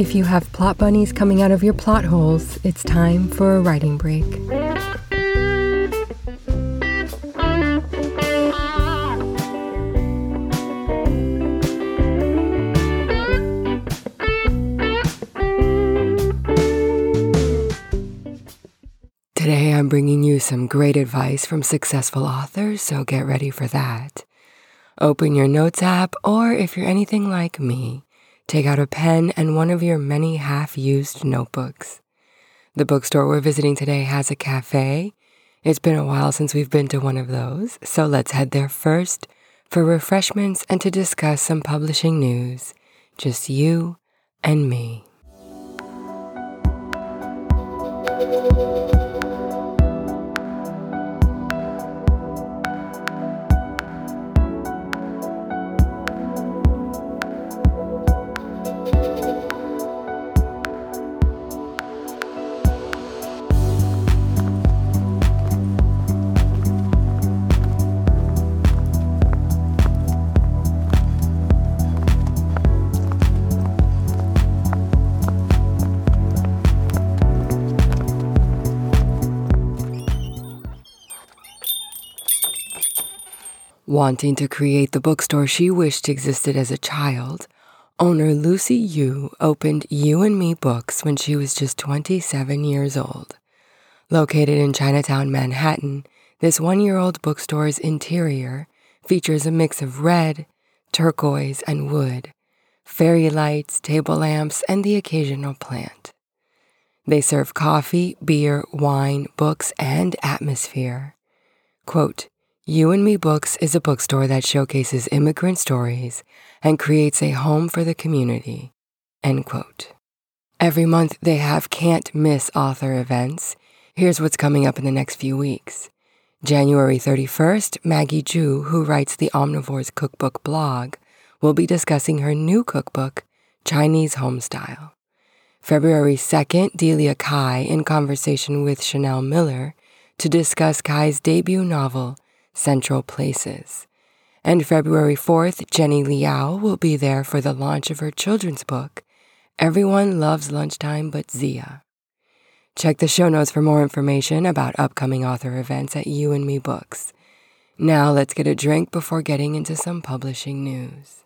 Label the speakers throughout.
Speaker 1: If you have plot bunnies coming out of your plot holes, it's time for a writing break. Today, I'm bringing you some great advice from successful authors, so get ready for that. Open your notes app, or if you're anything like me, take out a pen and one of your many half used notebooks. The bookstore we're visiting today has a cafe. It's been a while since we've been to one of those, so let's head there first for refreshments and to discuss some publishing news. Just you and me. Wanting to create the bookstore she wished existed as a child, owner Lucy Yu opened Yu and Me Books when she was just 27 years old. Located in Chinatown, Manhattan, this one year old bookstore's interior features a mix of red, turquoise, and wood, fairy lights, table lamps, and the occasional plant. They serve coffee, beer, wine, books, and atmosphere. Quote, Yu and Me Books is a bookstore that showcases immigrant stories and creates a home for the community. End quote. Every month they have can't miss author events. Here's what's coming up in the next few weeks. January 31st, Maggie Zhu, who writes the Omnivore's Cookbook blog, will be discussing her new cookbook, Chinese Homestyle. February 2nd, Delia Cai in conversation with Chanel Miller to discuss Cai's debut novel, Central Places. And February 4th, Jenny Liao will be there for the launch of her children's book, Everyone Loves Lunchtime But Zia. Check the show notes for more information about upcoming author events at Yu and Me Books. Now let's get a drink before getting into some publishing news.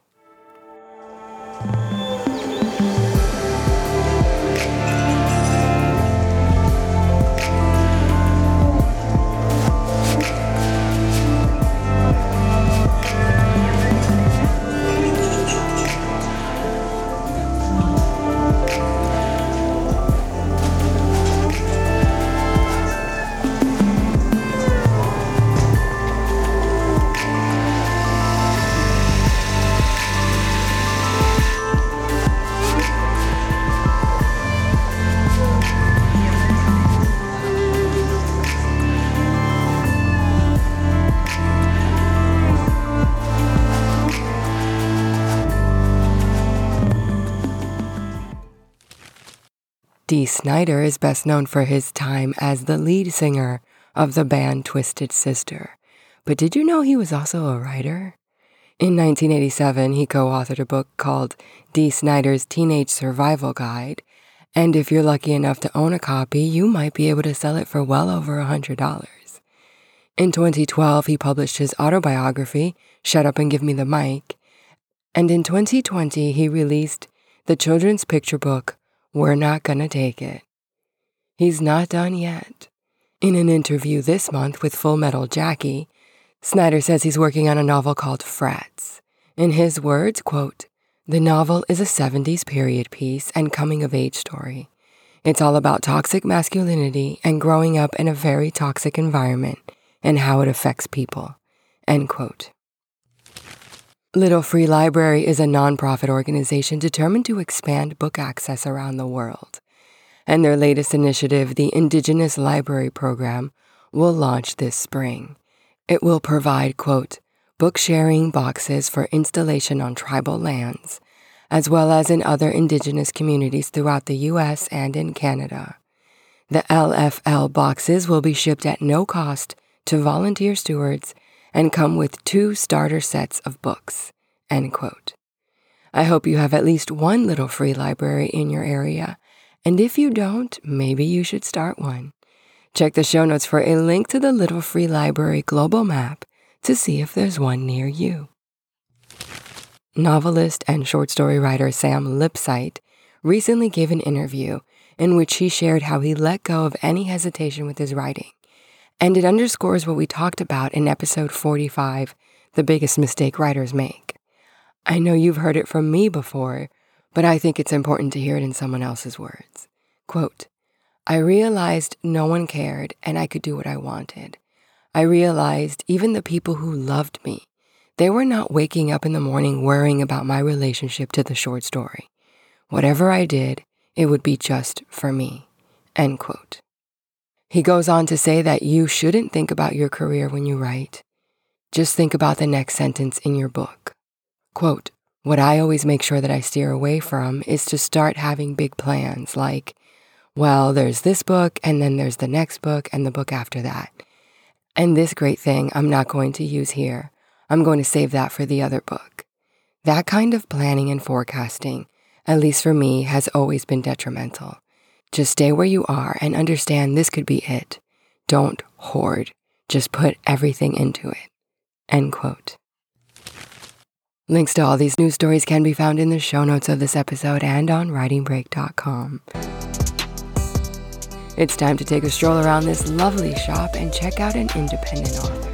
Speaker 1: Dee Snider is best known for his time as the lead singer of the band Twisted Sister. But did you know he was also a writer? In 1987, he co authored a book called Dee Snider's Teenage Survival Guide. And if you're lucky enough to own a copy, you might be able to sell it for well over a $100. In 2012, he published his autobiography, Shut Up and Give Me the Mic. And in 2020, he released the children's picture book, we're not gonna take it. He's not done yet. In an interview this month with Full Metal Jackie, Snider says he's working on a novel called Frats. In his words, quote, the novel is a 70s period piece and coming of age story. It's all about toxic masculinity and growing up in a very toxic environment and how it affects people. End quote. Little Free Library is a nonprofit organization determined to expand book access around the world. And their latest initiative, the Indigenous Library Program, will launch this spring. It will provide, quote, book sharing boxes for installation on tribal lands, as well as in other Indigenous communities throughout the U.S. and in Canada. The LFL boxes will be shipped at no cost to volunteer stewards and come with two starter sets of books. End quote. I hope you have at least one little free library in your area. And if you don't, maybe you should start one. Check the show notes for a link to the Little Free Library global map to see if there's one near you. Novelist and short story writer Sam Lipsyte recently gave an interview in which he shared how he let go of any hesitation with his writing. And it underscores what we talked about in episode 45 The Biggest Mistake Writers Make. I know you've heard it from me before, but I think it's important to hear it in someone else's words. Quote, I realized no one cared and I could do what I wanted. I realized even the people who loved me, they were not waking up in the morning worrying about my relationship to the short story. Whatever I did, it would be just for me. End quote. He goes on to say that you shouldn't think about your career when you write. Just think about the next sentence in your book. Quote, what I always make sure that I steer away from is to start having big plans like, well, there's this book, and then there's the next book, and the book after that. And this great thing I'm not going to use here. I'm going to save that for the other book. That kind of planning and forecasting, at least for me, has always been detrimental. Just stay where you are and understand this could be it. Don't hoard. Just put everything into it. End quote. Links to all these news stories can be found in the show notes of this episode and on writingbreak.com. It's time to take a stroll around this lovely shop and check out an independent author.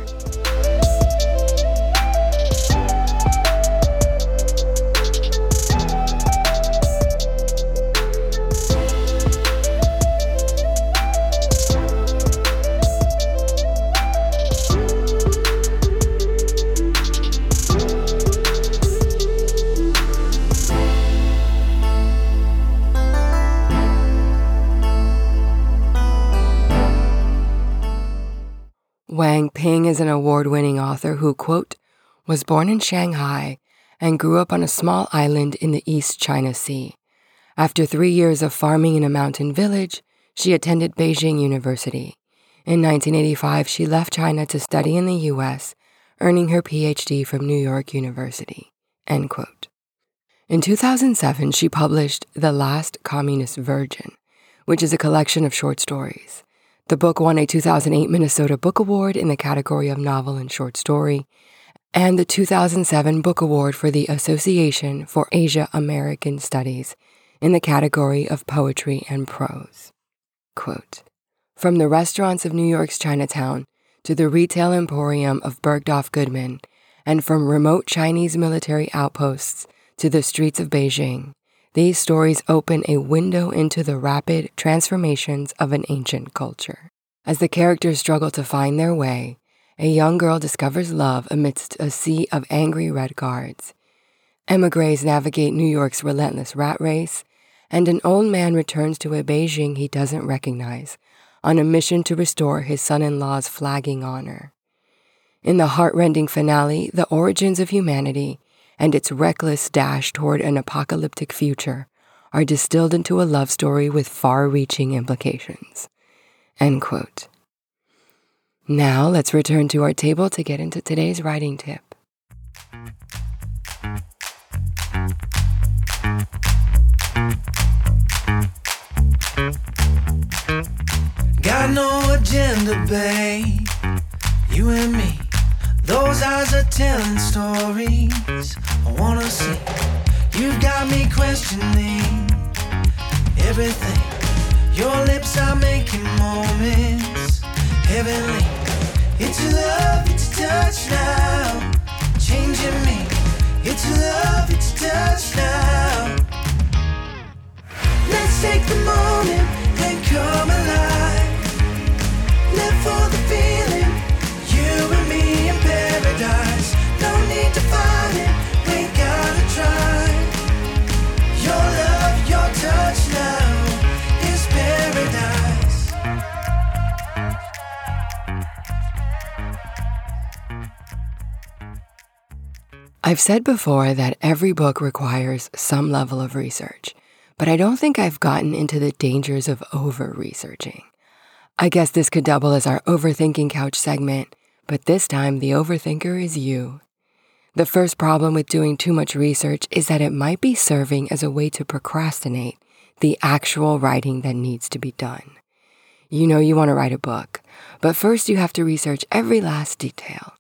Speaker 1: Wang Ping is an award winning author who, quote, was born in Shanghai and grew up on a small island in the East China Sea. After three years of farming in a mountain village, she attended Beijing University. In 1985, she left China to study in the U.S., earning her PhD from New York University. End quote. In 2007, she published The Last Communist Virgin, which is a collection of short stories. The book won a 2008 Minnesota Book Award in the category of novel and short story, and the 2007 Book Award for the Association for Asia American Studies in the category of poetry and prose. Quote, From the restaurants of New York's Chinatown to the retail emporium of Bergdorf Goodman, and from remote Chinese military outposts to the streets of Beijing, these stories open a window into the rapid transformations of an ancient culture. As the characters struggle to find their way, a young girl discovers love amidst a sea of angry red guards. Emigres navigate New York's relentless rat race, and an old man returns to a Beijing he doesn't recognize on a mission to restore his son in law's flagging honor. In the heartrending finale, the origins of humanity and its reckless dash toward an apocalyptic future are distilled into a love story with far reaching implications. End quote. Now let's return to our table to get into today's writing tip.
Speaker 2: Got no agenda, babe. You and me. Those eyes are telling stories I wanna see. You've got me questioning everything. Your lips are making moments heavenly. It's your love, it's your touch now, changing me. It's your love, it's your touch now. Let's take the moment and come alive.
Speaker 1: I've said before that every book requires some level of research, but I don't think I've gotten into the dangers of over researching. I guess this could double as our overthinking couch segment, but this time the overthinker is you. The first problem with doing too much research is that it might be serving as a way to procrastinate the actual writing that needs to be done. You know you want to write a book, but first you have to research every last detail.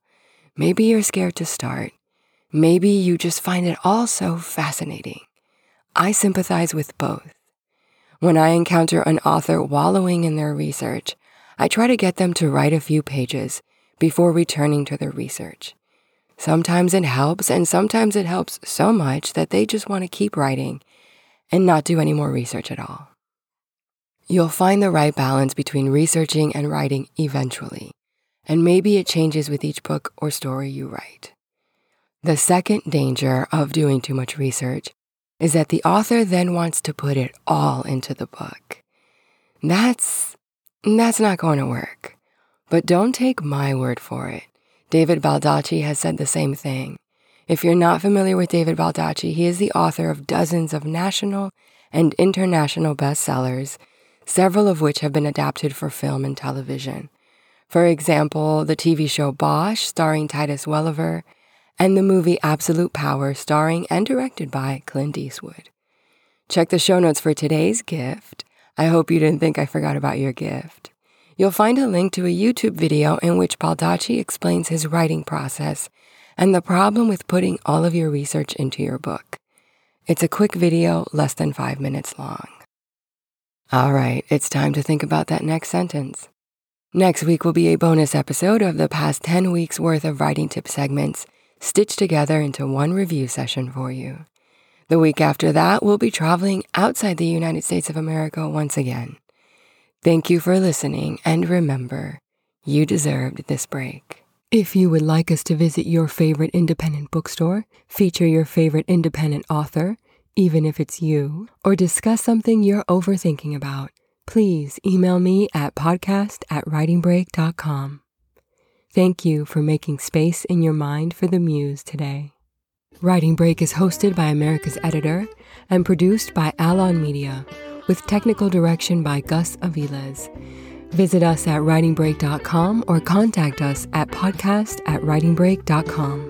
Speaker 1: Maybe you're scared to start. Maybe you just find it all so fascinating. I sympathize with both. When I encounter an author wallowing in their research, I try to get them to write a few pages before returning to their research. Sometimes it helps, and sometimes it helps so much that they just want to keep writing and not do any more research at all. You'll find the right balance between researching and writing eventually, and maybe it changes with each book or story you write. The second danger of doing too much research is that the author then wants to put it all into the book. That's that's not going to work. But don't take my word for it. David Baldacci has said the same thing. If you're not familiar with David Baldacci, he is the author of dozens of national and international bestsellers, several of which have been adapted for film and television. For example, the TV show Bosch, starring Titus Welliver, and the movie Absolute Power, starring and directed by Clint Eastwood. Check the show notes for today's gift. I hope you didn't think I forgot about your gift you'll find a link to a YouTube video in which Baldacci explains his writing process and the problem with putting all of your research into your book. It's a quick video, less than five minutes long. All right, it's time to think about that next sentence. Next week will be a bonus episode of the past 10 weeks worth of writing tip segments stitched together into one review session for you. The week after that, we'll be traveling outside the United States of America once again. Thank you for listening, and remember, you deserved this break. If you would like us to visit your favorite independent bookstore, feature your favorite independent author, even if it's you, or discuss something you're overthinking about, please email me at podcast at writingbreak.com. Thank you for making space in your mind for the muse today. Writing Break is hosted by America's Editor and produced by Alon Media with technical direction by Gus Aviles. Visit us at writingbreak.com or contact us at podcast at writingbreak.com.